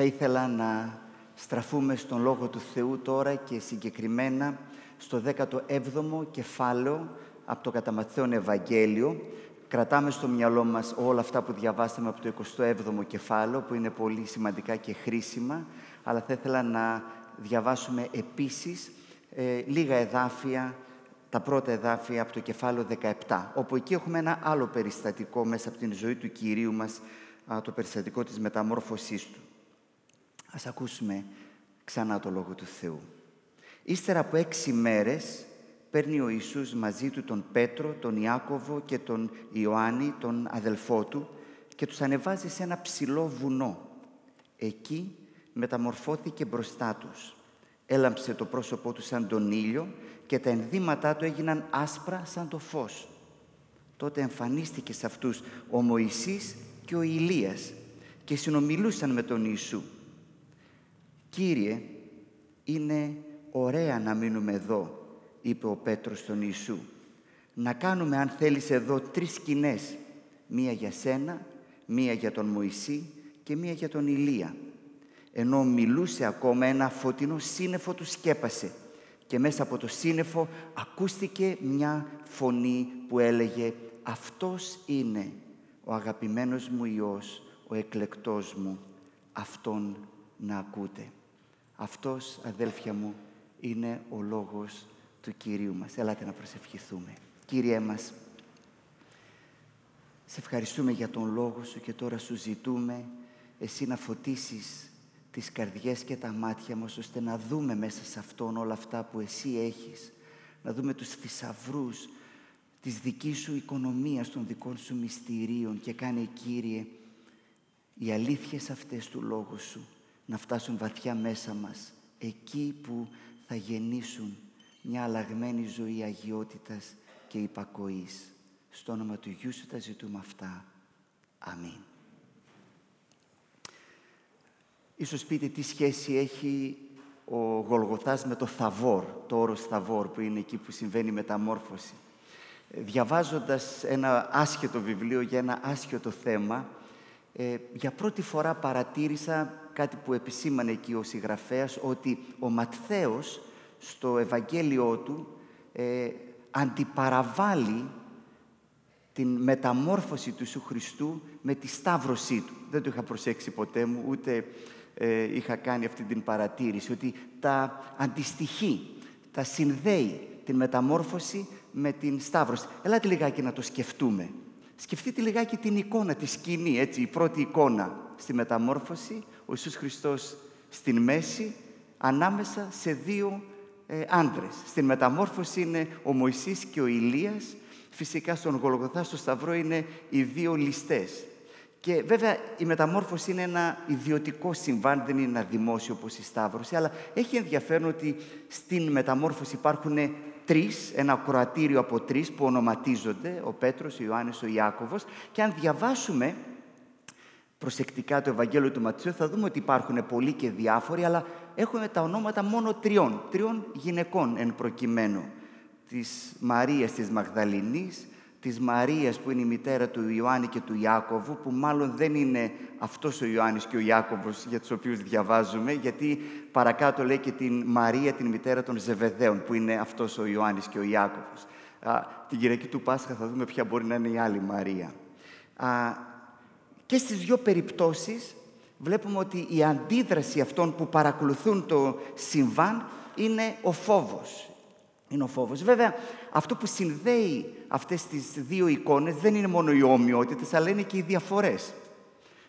Θα ήθελα να στραφούμε στον Λόγο του Θεού τώρα και συγκεκριμένα στο 17ο κεφάλαιο από το κατά Ευαγγέλιο. Κρατάμε στο μυαλό μας όλα αυτά που διαβάσαμε από το 27ο κεφάλαιο, που είναι πολύ σημαντικά και χρήσιμα, αλλά θα ήθελα να διαβάσουμε επίσης ε, λίγα εδάφια, τα πρώτα εδάφια από το κεφάλαιο 17, όπου εκεί έχουμε ένα άλλο περιστατικό μέσα από την ζωή του Κυρίου μας, το περιστατικό της μεταμόρφωσής του. Ας ακούσουμε ξανά το Λόγο του Θεού. Ύστερα από έξι μέρες παίρνει ο Ιησούς μαζί του τον Πέτρο, τον Ιάκωβο και τον Ιωάννη, τον αδελφό του και τους ανεβάζει σε ένα ψηλό βουνό. Εκεί μεταμορφώθηκε μπροστά τους. Έλαμψε το πρόσωπό του σαν τον ήλιο και τα ενδύματά του έγιναν άσπρα σαν το φως. Τότε εμφανίστηκε σε αυτούς ο Μωυσής και ο Ηλίας και συνομιλούσαν με τον Ιησού. «Κύριε, είναι ωραία να μείνουμε εδώ», είπε ο Πέτρος στον Ιησού. «Να κάνουμε, αν θέλεις, εδώ τρεις σκηνές, μία για σένα, μία για τον Μωυσή και μία για τον Ηλία». Ενώ μιλούσε ακόμα ένα φωτεινό σύννεφο του σκέπασε και μέσα από το σύννεφο ακούστηκε μια φωνή που έλεγε «Αυτός είναι ο αγαπημένος μου Υιός, ο εκλεκτός μου, Αυτόν να ακούτε». Αυτός, αδέλφια μου, είναι ο λόγος του Κυρίου μας. Ελάτε να προσευχηθούμε. Κύριέ μας, σε ευχαριστούμε για τον Λόγο Σου και τώρα Σου ζητούμε Εσύ να φωτίσεις τις καρδιές και τα μάτια μας ώστε να δούμε μέσα σε αυτόν όλα αυτά που Εσύ έχεις. Να δούμε τους θησαυρούς της δικής Σου οικονομίας, των δικών Σου μυστηρίων και κάνε Κύριε οι αλήθειες αυτές του Λόγου Σου να φτάσουν βαθιά μέσα μας, εκεί που θα γεννήσουν μια αλλαγμένη ζωή αγιότητας και υπακοής. Στο όνομα του Γιού Σου τα ζητούμε αυτά. Αμήν. Ίσως πείτε τι σχέση έχει ο Γολγοθάς με το Θαβόρ, το όρος Θαβόρ που είναι εκεί που συμβαίνει η μεταμόρφωση. Διαβάζοντας ένα άσχετο βιβλίο για ένα άσχετο θέμα, ε, για πρώτη φορά παρατήρησα κάτι που επισήμανε εκεί ο συγγραφέας, ότι ο Ματθαίος στο Ευαγγέλιό του ε, αντιπαραβάλλει την μεταμόρφωση του Ιησού Χριστού με τη σταύρωσή του. Δεν το είχα προσέξει ποτέ μου, ούτε ε, είχα κάνει αυτή την παρατήρηση, ότι τα αντιστοιχεί, τα συνδέει την μεταμόρφωση με την σταύρωση. Ελάτε λιγάκι να το σκεφτούμε. Σκεφτείτε λιγάκι την εικόνα, τη σκηνή, έτσι, η πρώτη εικόνα στη μεταμόρφωση, ο Ιησούς Χριστός στην μέση, ανάμεσα σε δύο ε, άντρες. Στην μεταμόρφωση είναι ο Μωυσής και ο Ηλίας, φυσικά στον Γολγοθά, στο Σταυρό είναι οι δύο ληστές. Και βέβαια η μεταμόρφωση είναι ένα ιδιωτικό συμβάν, δεν είναι ένα δημόσιο όπως η Σταύρωση, αλλά έχει ενδιαφέρον ότι στην μεταμόρφωση υπάρχουν τρεις, ένα κροατήριο από τρεις που ονοματίζονται, ο Πέτρος, ο Ιωάννης, ο Ιάκωβος, και αν διαβάσουμε προσεκτικά το Ευαγγέλιο του Ματσίου θα δούμε ότι υπάρχουν πολλοί και διάφοροι, αλλά έχουμε τα ονόματα μόνο τριών, τριών γυναικών εν προκειμένου. Της Μαρίας της Μαγδαληνής, της Μαρίας που είναι η μητέρα του Ιωάννη και του Ιάκωβου, που μάλλον δεν είναι αυτός ο Ιωάννης και ο Ιάκωβος για τους οποίους διαβάζουμε, γιατί παρακάτω λέει και την Μαρία, την μητέρα των Ζεβεδαίων, που είναι αυτός ο Ιωάννης και ο Ιάκωβος. Α, την Κυριακή του Πάσχα θα δούμε ποια μπορεί να είναι η άλλη Μαρία. Α, και στις δύο περιπτώσεις βλέπουμε ότι η αντίδραση αυτών που παρακολουθούν το συμβάν είναι ο φόβος, είναι ο φόβος. Βέβαια, αυτό που συνδέει αυτές τις δύο εικόνες δεν είναι μόνο οι ομοιότητες, αλλά είναι και οι διαφορές.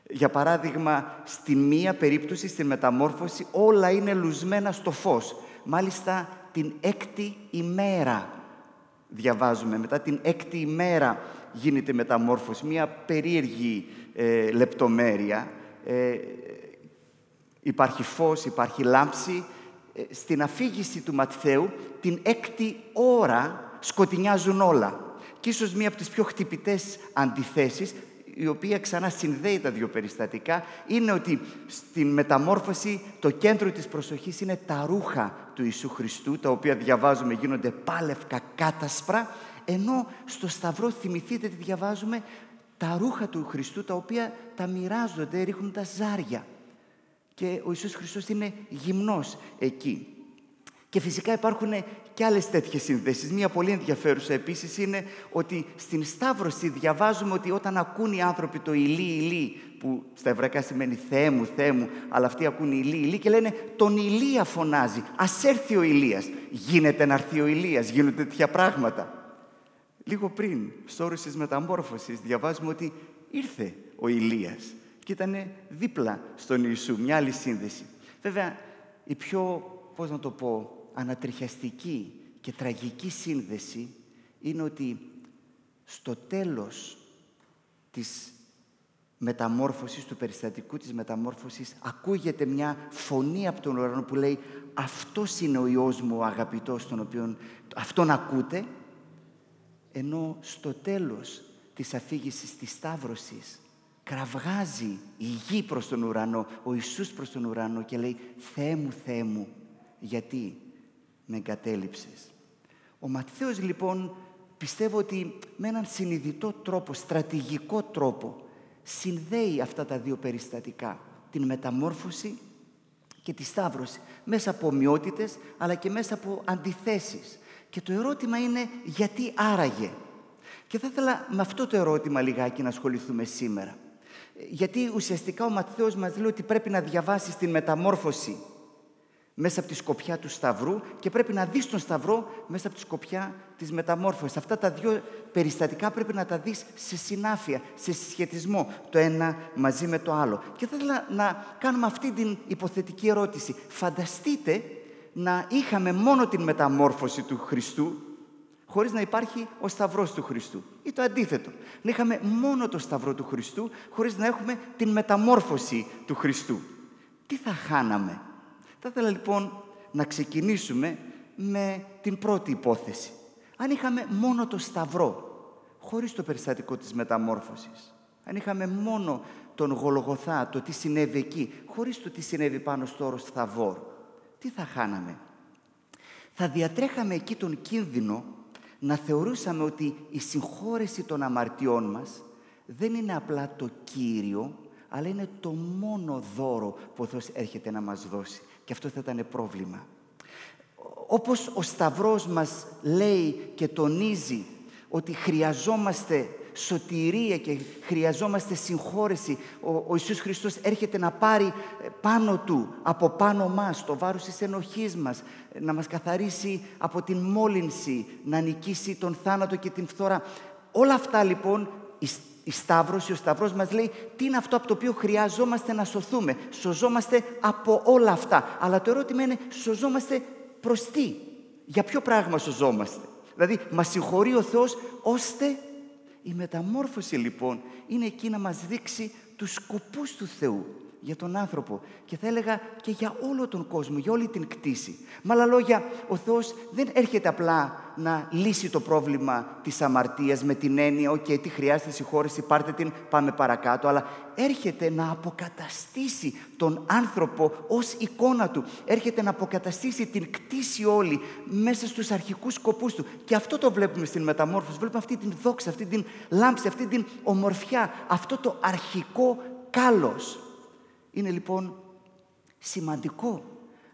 Για παράδειγμα, στη μία περίπτωση, στη μεταμόρφωση, όλα είναι λουσμένα στο φως. Μάλιστα, την έκτη ημέρα διαβάζουμε. Μετά την έκτη ημέρα γίνεται μεταμόρφωση. Μία περίεργη ε, λεπτομέρεια. Ε, υπάρχει φως, υπάρχει λάμψη, ε, στην αφήγηση του Ματθαίου την έκτη ώρα σκοτεινιάζουν όλα. Και ίσως μία από τις πιο χτυπητές αντιθέσεις, η οποία ξανά συνδέει τα δύο περιστατικά, είναι ότι στην μεταμόρφωση το κέντρο της προσοχής είναι τα ρούχα του Ιησού Χριστού, τα οποία διαβάζουμε γίνονται πάλευκα κάτασπρα, ενώ στο Σταυρό θυμηθείτε τι διαβάζουμε, τα ρούχα του Χριστού τα οποία τα μοιράζονται, ρίχνουν τα ζάρια. και ο Ιησούς Χριστός είναι γυμνός εκεί. Και φυσικά υπάρχουν και άλλες τέτοιες συνδέσεις. Μία πολύ ενδιαφέρουσα επίσης είναι ότι στην Σταύρωση διαβάζουμε ότι όταν ακούν οι άνθρωποι το ηλί, ηλί, που στα εβραϊκά σημαίνει Θεέ μου, Θεέ μου, αλλά αυτοί ακούν ηλί, ηλί και λένε τον Ηλία φωνάζει, ας έρθει ο Ηλίας. Γίνεται να έρθει ο Ηλίας, γίνονται τέτοια πράγματα. Λίγο πριν, στο όρος της μεταμόρφωσης, διαβάζουμε ότι ήρθε ο Ηλίας και ήταν δίπλα στον Ιησού, μια άλλη σύνδεση. Βέβαια, η πιο, πώς να το πω, ανατριχιαστική και τραγική σύνδεση είναι ότι στο τέλος της μεταμόρφωσης, του περιστατικού της μεταμόρφωσης, ακούγεται μια φωνή από τον ουρανό που λέει «Αυτός είναι ο Υιός μου, ο αγαπητός, τον οποίον αυτόν ακούτε», ενώ στο τέλος της αφήγησης της Σταύρωσης κραυγάζει η γη προς τον ουρανό, ο Ιησούς προς τον ουρανό και λέει «Θεέ μου, Θεέ μου, γιατί με εγκατέλειψες». Ο Ματθαίος λοιπόν πιστεύω ότι με έναν συνειδητό τρόπο, στρατηγικό τρόπο, συνδέει αυτά τα δύο περιστατικά, την μεταμόρφωση και τη σταύρωση, μέσα από ομοιότητες αλλά και μέσα από αντιθέσεις. Και το ερώτημα είναι γιατί άραγε; Και θα ήθελα με αυτό το ερώτημα λιγάκι να ασχοληθούμε σήμερα. Γιατί ουσιαστικά ο Ματθαίος μας λέει ότι πρέπει να διαβάσεις την μεταμόρφωση μέσα από τη σκοπιά του Σταυρού και πρέπει να δεις τον Σταυρό μέσα από τη σκοπιά της μεταμόρφωσης. Αυτά τα δύο περιστατικά πρέπει να τα δεις σε συνάφεια, σε συσχετισμό, το ένα μαζί με το άλλο. Και θα ήθελα να κάνουμε αυτή την υποθετική ερώτηση. Φανταστείτε να είχαμε μόνο την μεταμόρφωση του Χριστού χωρίς να υπάρχει ο Σταυρός του Χριστού. Ή το αντίθετο. Να είχαμε μόνο το Σταυρό του Χριστού χωρίς να έχουμε την μεταμόρφωση του Χριστού. Τι θα χάναμε; Θα ήθελα λοιπόν να ξεκινήσουμε με την πρώτη υπόθεση. Αν είχαμε μόνο το Σταυρό, χωρίς το περιστατικό της μεταμόρφωσης, αν είχαμε μόνο τον Γολογοθά, το τι συνέβη εκεί, χωρίς το τι συνέβη πάνω στο όρος Θαβόρ, τι θα χάναμε. Θα διατρέχαμε εκεί τον κίνδυνο να θεωρούσαμε ότι η συγχώρεση των αμαρτιών μας δεν είναι απλά το Κύριο, αλλά είναι το μόνο δώρο που ο Θεός έρχεται να μας δώσει. Και αυτό θα ήταν πρόβλημα. Όπως ο Σταυρός μας λέει και τονίζει ότι χρειαζόμαστε σωτηρία και χρειαζόμαστε συγχώρεση. Ο, ο Ιησούς Χριστός έρχεται να πάρει ε, πάνω Του, από πάνω μας, το βάρος της ενοχής μας, να μας καθαρίσει από την μόλυνση, να νικήσει τον θάνατο και την φθορά. Όλα αυτά λοιπόν η, η Σταύρωση, ο Σταυρός μας λέει τι είναι αυτό από το οποίο χρειαζόμαστε να σωθούμε. Σωζόμαστε από όλα αυτά. Αλλά το ερώτημα είναι σωζόμαστε προς τι; Για ποιο πράγμα σωζόμαστε; Δηλαδή μας συγχωρεί ο Θεός ώστε η μεταμόρφωση λοιπόν είναι εκεί να μας δείξει τους σκοπούς του Θεού για τον άνθρωπο και θα έλεγα και για όλο τον κόσμο, για όλη την κτήση. Με άλλα λόγια, ο Θεός δεν έρχεται απλά να λύσει το πρόβλημα της αμαρτίας με την έννοια «ΟΚ, τι χρειάζεται συγχώρεση, πάρτε την, πάμε παρακάτω», αλλά έρχεται να αποκαταστήσει τον άνθρωπο ως εικόνα του. Έρχεται να αποκαταστήσει την κτήση όλη μέσα στους αρχικούς σκοπούς του. Και αυτό το βλέπουμε στην μεταμόρφωση. Βλέπουμε αυτή την δόξα, αυτή την λάμψη, αυτή την ομορφιά, αυτό το αρχικό κάλος. Είναι λοιπόν σημαντικό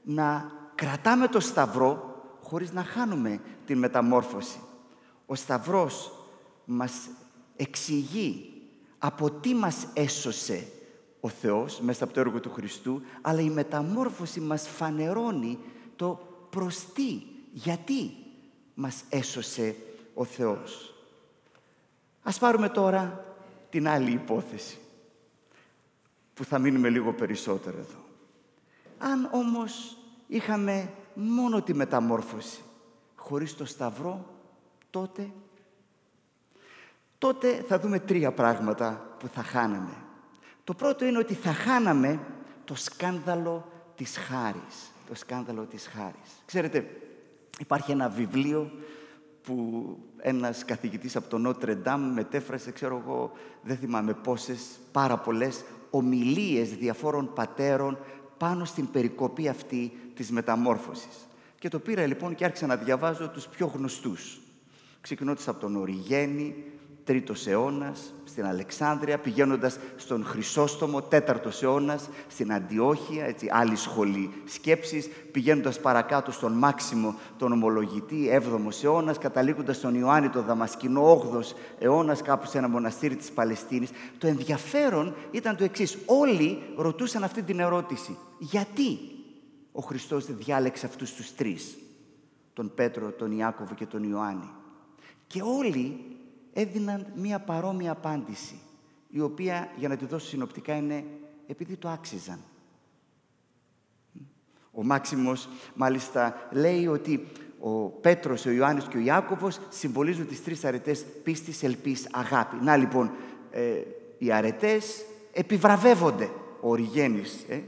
να κρατάμε το σταυρό χωρίς να χάνουμε την μεταμόρφωση. Ο σταυρός μας εξηγεί από τι μας έσωσε ο Θεός μέσα από το έργο του Χριστού, αλλά η μεταμόρφωση μας φανερώνει το προς τι, γιατί μας έσωσε ο Θεός. Ας πάρουμε τώρα την άλλη υπόθεση που θα μείνουμε λίγο περισσότερο εδώ. Αν όμως είχαμε μόνο τη μεταμόρφωση, χωρίς το Σταυρό, τότε, τότε θα δούμε τρία πράγματα που θα χάναμε. Το πρώτο είναι ότι θα χάναμε το σκάνδαλο της χάρης. Το σκάνδαλο της χάρης. Ξέρετε, υπάρχει ένα βιβλίο που ένας καθηγητής από το Νότρε Ντάμ μετέφρασε, ξέρω εγώ, δεν θυμάμαι πόσες, πάρα πολλές ομιλίες διαφόρων πατέρων πάνω στην περικοπή αυτή της μεταμόρφωσης. Και το πήρα λοιπόν και άρχισα να διαβάζω τους πιο γνωστούς. Ξεκινώντας από τον Οριγένη, τρίτος αιώνας, στην Αλεξάνδρεια, πηγαίνοντας στον Χρυσόστομο, τέταρτος αιώνας, στην Αντιόχεια, έτσι, άλλη σχολή σκέψης, πηγαίνοντας παρακάτω στον Μάξιμο τον ομολογητή, έβδομος αιώνας, καταλήγοντας στον Ιωάννη τον Δαμασκηνό, όγδος αιώνας, κάπου σε ένα μοναστήρι της Παλαιστίνης. Το ενδιαφέρον ήταν το εξής. Όλοι ρωτούσαν αυτή την ερώτηση. Γιατί ο Χριστός διάλεξε αυτούς τους τρεις, τον Πέτρο, τον Ιάκωβο και τον Ιωάννη; Και όλοι έδιναν μία παρόμοια απάντηση, η οποία, για να τη δώσω συνοπτικά, είναι επειδή το άξιζαν. Ο Μάξιμος, μάλιστα, λέει ότι ο Πέτρος, ο Ιωάννης και ο Ιάκωβος συμβολίζουν τις τρεις αρετές πίστης, ελπίς, αγάπη. Να λοιπόν, ε, οι αρετές επιβραβεύονται. Ο Οριγένης, ε,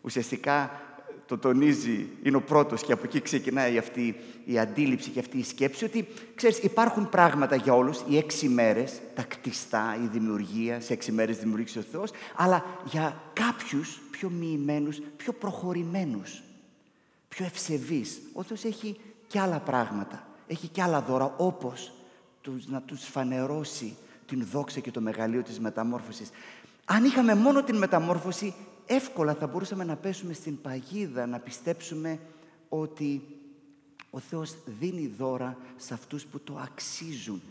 ουσιαστικά το τονίζει, είναι ο πρώτος και από εκεί ξεκινάει αυτή η αντίληψη και αυτή η σκέψη ότι, ξέρεις, υπάρχουν πράγματα για όλους, οι έξι μέρες, τα κτιστά, η δημιουργία, σε έξι μέρες δημιουργήσε ο Θεός, αλλά για κάποιους πιο μοιημένους, πιο προχωρημένους, πιο ευσεβείς. Ο Θεός έχει και άλλα πράγματα, έχει και άλλα δώρα, όπως τους, να τους φανερώσει την δόξα και το μεγαλείο της μεταμόρφωσης. Αν είχαμε μόνο την μεταμόρφωση, εύκολα θα μπορούσαμε να πέσουμε στην παγίδα, να πιστέψουμε ότι ο Θεός δίνει δώρα σε αυτούς που το αξίζουν.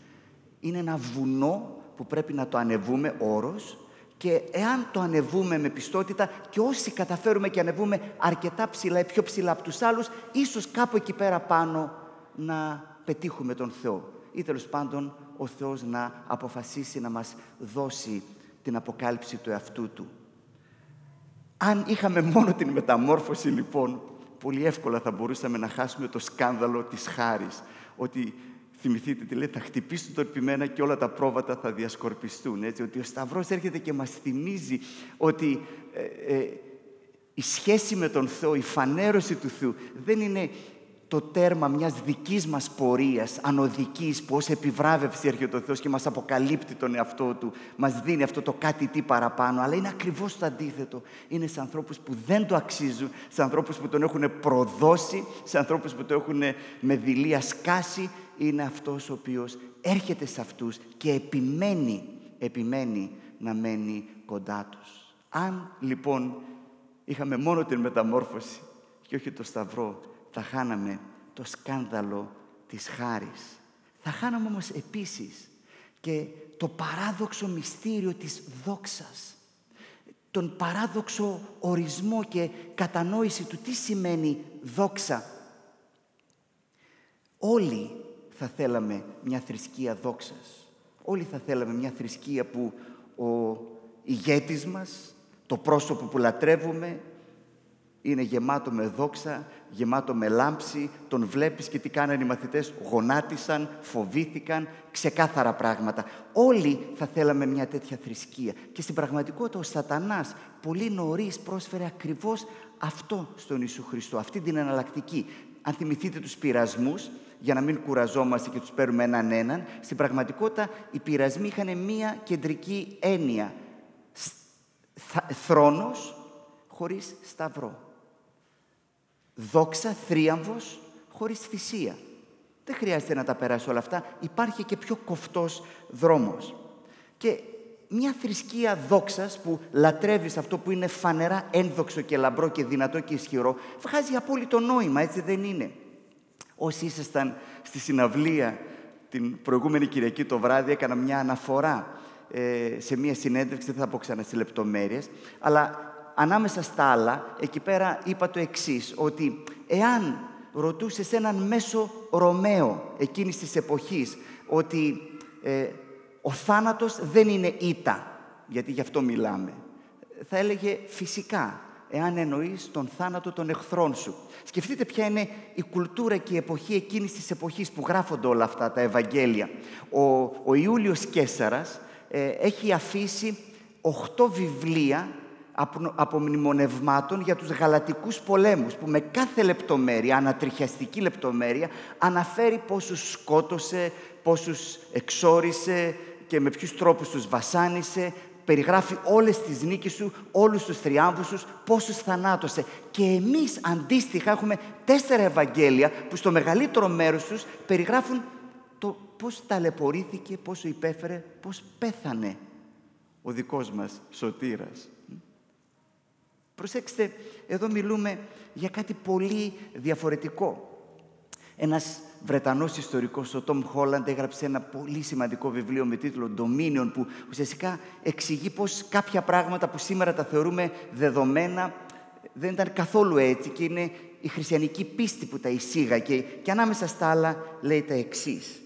Είναι ένα βουνό που πρέπει να το ανεβούμε, όρος, και εάν το ανεβούμε με πιστότητα και όσοι καταφέρουμε και ανεβούμε αρκετά ψηλά ή πιο ψηλά από τους άλλους, ίσως κάπου εκεί πέρα πάνω να πετύχουμε τον Θεό. Ή τέλος πάντων ο Θεός να αποφασίσει να μας δώσει την αποκάλυψη του εαυτού Του. Αν είχαμε μόνο την μεταμόρφωση λοιπόν, πολύ εύκολα θα μπορούσαμε να χάσουμε το σκάνδαλο της χάρης. Ότι θυμηθείτε τι λέει, θα χτυπήσουν το επιμένα και όλα τα πρόβατα θα διασκορπιστούν. Έτσι, ότι ο Σταυρός έρχεται και μας θυμίζει ότι ε, ε, η σχέση με τον Θεό, η φανέρωση του Θεού δεν είναι το τέρμα μιας δικής μας πορείας, ανωδικής, που ως επιβράβευση έρχεται ο Θεός και μας αποκαλύπτει τον εαυτό Του, μας δίνει αυτό το κάτι τι παραπάνω, αλλά είναι ακριβώς το αντίθετο. Είναι σε ανθρώπους που δεν το αξίζουν, σε ανθρώπους που τον έχουν προδώσει, σε ανθρώπους που το έχουν με δειλία σκάσει, είναι αυτός ο οποίος έρχεται σε αυτούς και επιμένει, επιμένει να μένει κοντά τους. Αν λοιπόν είχαμε μόνο την μεταμόρφωση και όχι το σταυρό, θα χάναμε το σκάνδαλο της χάρης. Θα χάναμε όμως επίσης και το παράδοξο μυστήριο της δόξας. Τον παράδοξο ορισμό και κατανόηση του τι σημαίνει δόξα. Όλοι θα θέλαμε μια θρησκεία δόξας. Όλοι θα θέλαμε μια θρησκεία που ο ηγέτης μας, το πρόσωπο που λατρεύουμε, είναι γεμάτο με δόξα, γεμάτο με λάμψη, τον βλέπεις και τι κάνανε οι μαθητές, γονάτισαν, φοβήθηκαν, ξεκάθαρα πράγματα. Όλοι θα θέλαμε μια τέτοια θρησκεία. Και στην πραγματικότητα ο σατανάς πολύ νωρίς πρόσφερε ακριβώς αυτό στον Ιησού Χριστό, αυτή την εναλλακτική. Αν θυμηθείτε τους πειρασμούς, για να μην κουραζόμαστε και τους παίρνουμε έναν έναν, στην πραγματικότητα οι πειρασμοί είχαν μία κεντρική έννοια. Θρόνος χωρίς σταυρό δόξα, θρίαμβος, χωρίς θυσία. Δεν χρειάζεται να τα περάσει όλα αυτά. Υπάρχει και πιο κοφτός δρόμος. Και μια θρησκεία δόξας που λατρεύει αυτό που είναι φανερά ένδοξο και λαμπρό και δυνατό και ισχυρό, βγάζει απόλυτο νόημα, έτσι δεν είναι. Όσοι ήσασταν στη συναυλία την προηγούμενη Κυριακή το βράδυ, έκανα μια αναφορά ε, σε μια συνέντευξη, δεν θα πω ξανά στις λεπτομέρειες, αλλά ανάμεσα στα άλλα, εκεί πέρα είπα το εξής, ότι εάν ρωτούσες έναν μέσο Ρωμαίο εκείνης της εποχής ότι ε, ο θάνατος δεν είναι ήττα, γιατί γι' αυτό μιλάμε, θα έλεγε φυσικά, εάν εννοείς τον θάνατο των εχθρών σου. Σκεφτείτε ποια είναι η κουλτούρα και η εποχή εκείνης της εποχής που γράφονται όλα αυτά τα Ευαγγέλια. Ο, ο Ιούλιος Κέσσαρας ε, έχει αφήσει οχτώ βιβλία απομνημονευμάτων για τους γαλατικούς πολέμους, που με κάθε λεπτομέρεια, ανατριχιαστική λεπτομέρεια, αναφέρει πόσους σκότωσε, πόσους εξόρισε και με ποιους τρόπους τους βασάνισε, περιγράφει όλες τις νίκες σου, όλους τους θριάμβους σου, πόσους θανάτωσε. Και εμείς αντίστοιχα έχουμε τέσσερα Ευαγγέλια που στο μεγαλύτερο μέρος τους περιγράφουν το πώς ταλαιπωρήθηκε, πόσο υπέφερε, πώς πέθανε ο δικός μας σωτήρας. Προσέξτε, εδώ μιλούμε για κάτι πολύ διαφορετικό. Ένας Βρετανός ιστορικός, ο Τόμ Χόλαντ, έγραψε ένα πολύ σημαντικό βιβλίο με τίτλο «Dominion», που ουσιαστικά εξηγεί πώς κάποια πράγματα που σήμερα τα θεωρούμε δεδομένα δεν ήταν καθόλου έτσι και είναι η χριστιανική πίστη που τα εισήγαγε και ανάμεσα στα άλλα λέει τα εξής.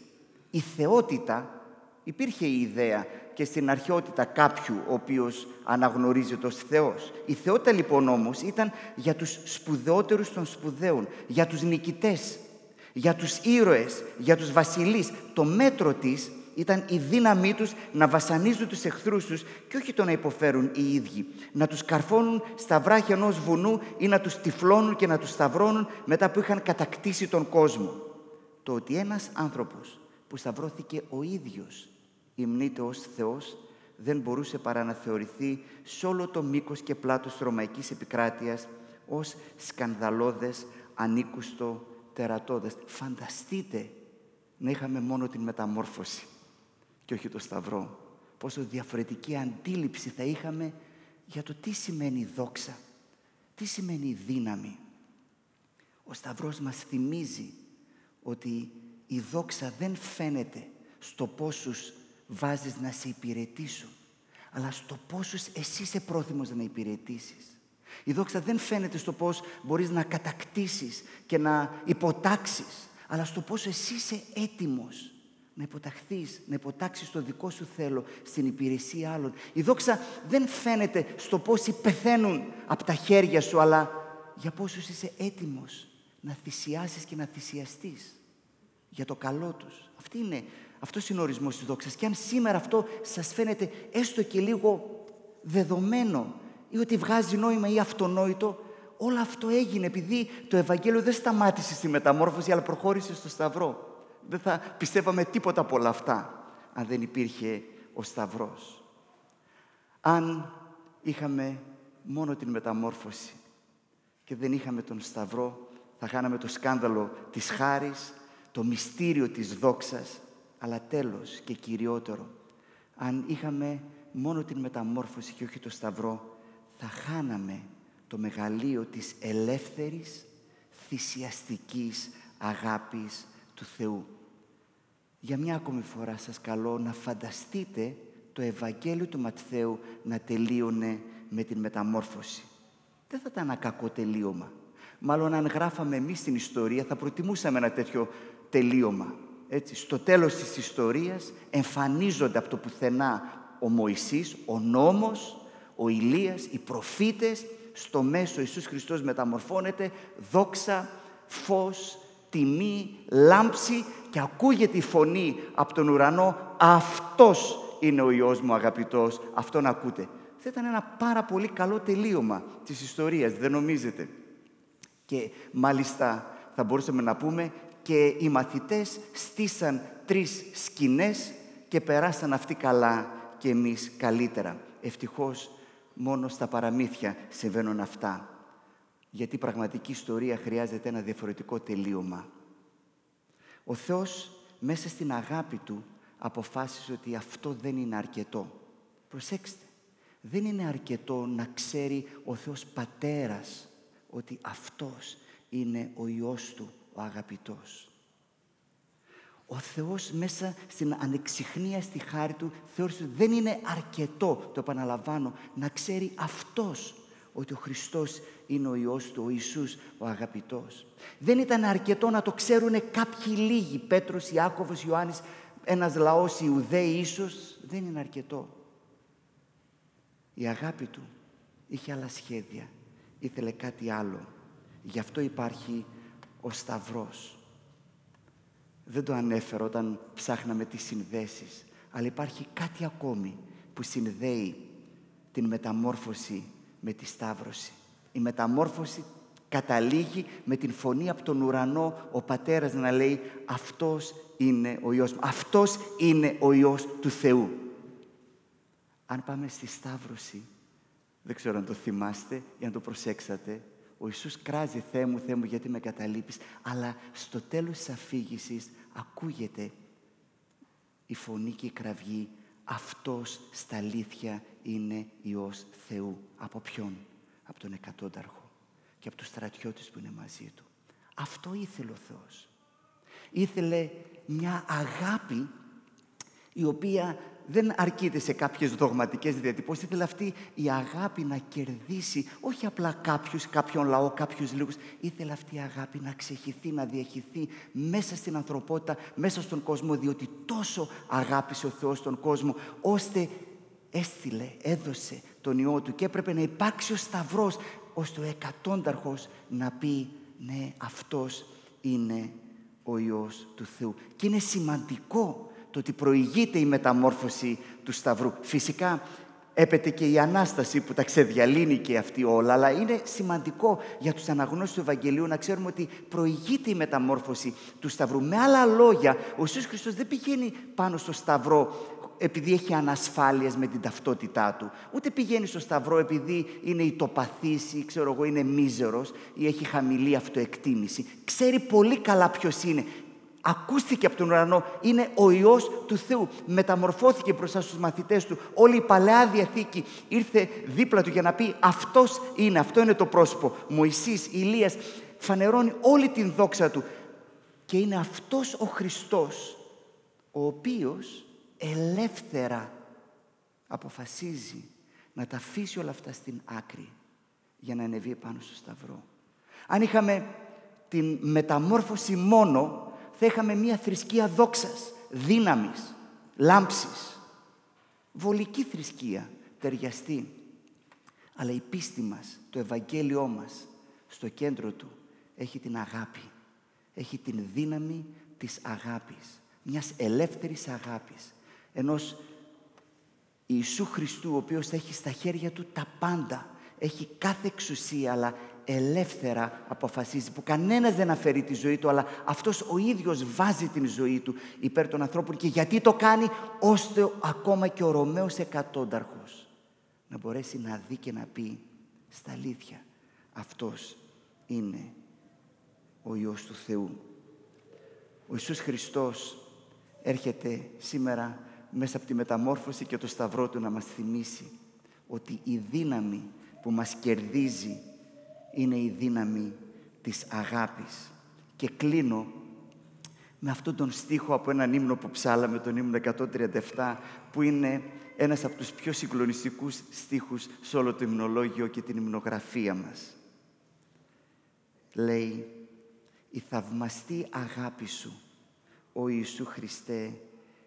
Η θεότητα, υπήρχε η ιδέα και στην αρχαιότητα κάποιου ο οποίος αναγνωρίζεται ως Θεός. Η θεότητα λοιπόν όμως ήταν για τους σπουδαιότερους των σπουδαίων, για τους νικητές, για τους ήρωες, για τους βασιλείς. Το μέτρο της ήταν η δύναμή τους να βασανίζουν τους εχθρούς τους και όχι το να υποφέρουν οι ίδιοι. Να τους καρφώνουν στα βράχια ενός βουνού ή να τους τυφλώνουν και να τους σταυρώνουν μετά που είχαν κατακτήσει τον κόσμο. Το ότι ένας άνθρωπος που σταυρώθηκε ο ίδιος υμνείται ως Θεός δεν μπορούσε παρά να θεωρηθεί σε όλο το μήκος και πλάτος της Ρωμαϊκής επικράτειας ως σκανδαλώδες, ανήκουστο, τερατώδες. Φανταστείτε να είχαμε μόνο την μεταμόρφωση και όχι το Σταυρό. Πόσο διαφορετική αντίληψη θα είχαμε για το τι σημαίνει δόξα, τι σημαίνει δύναμη. Ο Σταυρός μας θυμίζει ότι η δόξα δεν φαίνεται στο πόσους βάζεις να σε υπηρετήσουν, αλλά στο πόσους εσύ είσαι πρόθυμος να υπηρετήσεις. Η δόξα δεν φαίνεται στο πώς μπορείς να κατακτήσεις και να υποτάξεις, αλλά στο πόσο εσύ είσαι έτοιμος να υποταχθείς, να υποτάξεις το δικό σου θέλω στην υπηρεσία άλλων. Η δόξα δεν φαίνεται στο πόσοι πεθαίνουν από τα χέρια σου, αλλά για πόσους είσαι έτοιμος να θυσιάσεις και να θυσιαστείς για το καλό τους. Αυτή είναι, αυτός είναι ο ορισμός της δόξας. Και αν σήμερα αυτό σας φαίνεται έστω και λίγο δεδομένο ή ότι βγάζει νόημα ή αυτονόητο, όλο αυτό έγινε επειδή το Ευαγγέλιο δεν σταμάτησε στη μεταμόρφωση, αλλά προχώρησε στο Σταυρό δεν θα πιστεύαμε τίποτα από όλα αυτά αν δεν υπήρχε ο Σταυρός. Αν είχαμε μόνο την μεταμόρφωση και δεν είχαμε τον Σταυρό, θα χάναμε το σκάνδαλο της χάρης, το μυστήριο της δόξας, αλλά τέλος και κυριότερο, αν είχαμε μόνο την μεταμόρφωση και όχι το Σταυρό, θα χάναμε το μεγαλείο της ελεύθερης, θυσιαστικής αγάπης του Θεού. Για μια ακόμη φορά σας καλώ να φανταστείτε το Ευαγγέλιο του Ματθαίου να τελείωνε με την μεταμόρφωση. Δεν θα ήταν ένα κακό τελείωμα. Μάλλον αν γράφαμε εμείς την ιστορία θα προτιμούσαμε ένα τέτοιο τελείωμα. Έτσι, στο τέλος της ιστορίας εμφανίζονται από το πουθενά ο Μωυσής, ο νόμος, ο Ηλίας, οι προφήτες, στο μέσο Ιησούς Χριστός μεταμορφώνεται, δόξα, φως, τιμή, λάμψη και ακούγεται η φωνή από τον ουρανό «Αυτός είναι ο Υιός μου αγαπητός, αυτόν ακούτε». Θα ήταν ένα πάρα πολύ καλό τελείωμα της ιστορίας, δεν νομίζετε; Και μάλιστα θα μπορούσαμε να πούμε και οι μαθητές στήσαν τρεις σκηνές και περάσαν αυτοί καλά και εμείς καλύτερα. Ευτυχώς μόνο στα παραμύθια συμβαίνουν αυτά γιατί η πραγματική ιστορία χρειάζεται ένα διαφορετικό τελείωμα. Ο Θεός μέσα στην αγάπη Του αποφάσισε ότι αυτό δεν είναι αρκετό. Προσέξτε, δεν είναι αρκετό να ξέρει ο Θεός Πατέρας ότι Αυτός είναι ο Υιός Του, ο αγαπητός. Ο Θεός μέσα στην ανεξιχνία στη χάρη Του θεώρησε ότι δεν είναι αρκετό, το επαναλαμβάνω, να ξέρει Αυτός ότι ο Χριστός είναι ο Υιός του, ο Ιησούς, ο αγαπητός. Δεν ήταν αρκετό να το ξέρουν κάποιοι λίγοι, Πέτρος, Ιάκωβος, Ιωάννης, ένας λαός Ιουδαίοι ίσως, δεν είναι αρκετό. Η αγάπη του είχε άλλα σχέδια, ήθελε κάτι άλλο. Γι' αυτό υπάρχει ο Σταυρός. Δεν το ανέφερα όταν ψάχναμε τις συνδέσεις, αλλά υπάρχει κάτι ακόμη που συνδέει την μεταμόρφωση με τη Σταύρωση. Η μεταμόρφωση καταλήγει με την φωνή από τον ουρανό ο πατέρας να λέει «Αυτός είναι ο Υιός μου, αυτός είναι ο Υιός του Θεού». Αν πάμε στη Σταύρωση, δεν ξέρω αν το θυμάστε ή αν το προσέξατε, ο Ιησούς κράζει «Θεέ μου, Θεέ μου, γιατί με καταλείπεις», αλλά στο τέλος της αφήγησης ακούγεται η φωνή και η κραυγή αυτός στα αλήθεια είναι Υιός Θεού. Από ποιον; Από τον εκατόνταρχο και από τους στρατιώτες που είναι μαζί του. Αυτό ήθελε ο Θεός. Ήθελε μια αγάπη η οποία δεν αρκείται σε κάποιες δογματικές διατυπώσεις. Ήθελε αυτή η αγάπη να κερδίσει όχι απλά κάποιους, κάποιον λαό, κάποιους λίγους. Ήθελε αυτή η αγάπη να ξεχυθεί, να διαχυθεί μέσα στην ανθρωπότητα, μέσα στον κόσμο, διότι τόσο αγάπησε ο Θεός τον κόσμο, ώστε έστειλε, έδωσε τον Υιό Του και έπρεπε να υπάρξει ο Σταυρός, ώστε ο εκατόνταρχος να πει ναι αυτός είναι ο Υιός του Θεού. Και είναι σημαντικό το ότι προηγείται η μεταμόρφωση του Σταυρού. Φυσικά έπεται και η Ανάσταση που τα ξεδιαλύνει και αυτή όλα, αλλά είναι σημαντικό για τους αναγνώστες του Ευαγγελίου να ξέρουμε ότι προηγείται η μεταμόρφωση του Σταυρού. Με άλλα λόγια, ο Ιησούς Χριστός δεν πηγαίνει πάνω στο Σταυρό επειδή έχει ανασφάλειες με την ταυτότητά του. Ούτε πηγαίνει στο Σταυρό επειδή είναι ητοπαθής ή ξέρω εγώ είναι μίζερος ή έχει χαμηλή αυτοεκτίμηση. Ξέρει πολύ καλά ποιος είναι ακούστηκε από τον ουρανό, είναι ο Υιός του Θεού. Μεταμορφώθηκε μπροστά στους μαθητές του. Όλη η Παλαιά Διαθήκη ήρθε δίπλα του για να πει αυτός είναι, αυτό είναι το πρόσωπο. Μωυσής, Ηλίας, φανερώνει όλη την δόξα του. Και είναι αυτός ο Χριστός, ο οποίος ελεύθερα αποφασίζει να τα αφήσει όλα αυτά στην άκρη για να ανεβεί πάνω στο Σταυρό. Αν είχαμε την μεταμόρφωση μόνο θα είχαμε μία θρησκεία δόξας, δύναμης, λάμψης. Βολική θρησκεία, ταιριαστή. Αλλά η πίστη μας, το Ευαγγέλιό μας, στο κέντρο του, έχει την αγάπη. Έχει την δύναμη της αγάπης. Μιας ελεύθερης αγάπης. Ενός Ιησού Χριστού, ο οποίος έχει στα χέρια του τα πάντα. Έχει κάθε εξουσία, αλλά ελεύθερα αποφασίζει, που κανένας δεν αφαιρεί τη ζωή του, αλλά αυτός ο ίδιος βάζει την ζωή του υπέρ των ανθρώπων και γιατί το κάνει, ώστε ακόμα και ο Ρωμαίος εκατόνταρχος να μπορέσει να δει και να πει στα αλήθεια, αυτός είναι ο Υιός του Θεού. Ο Ιησούς Χριστός έρχεται σήμερα μέσα από τη μεταμόρφωση και το σταυρό Του να μας θυμίσει ότι η δύναμη που μας κερδίζει είναι η δύναμη της αγάπης. Και κλείνω με αυτόν τον στίχο από έναν ύμνο που ψάλαμε, τον ύμνο 137, που είναι ένας από τους πιο συγκλονιστικούς στίχους σε όλο το υμνολόγιο και την υμνογραφία μας. Λέει, «Η θαυμαστή αγάπη σου, ο Ιησού Χριστέ,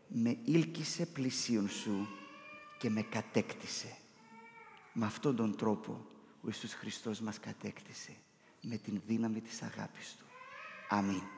με ήλκησε πλησίον σου και με κατέκτησε». Με αυτόν τον τρόπο ο Ιησούς Χριστός μας κατέκτησε με την δύναμη της αγάπης Του. Αμήν.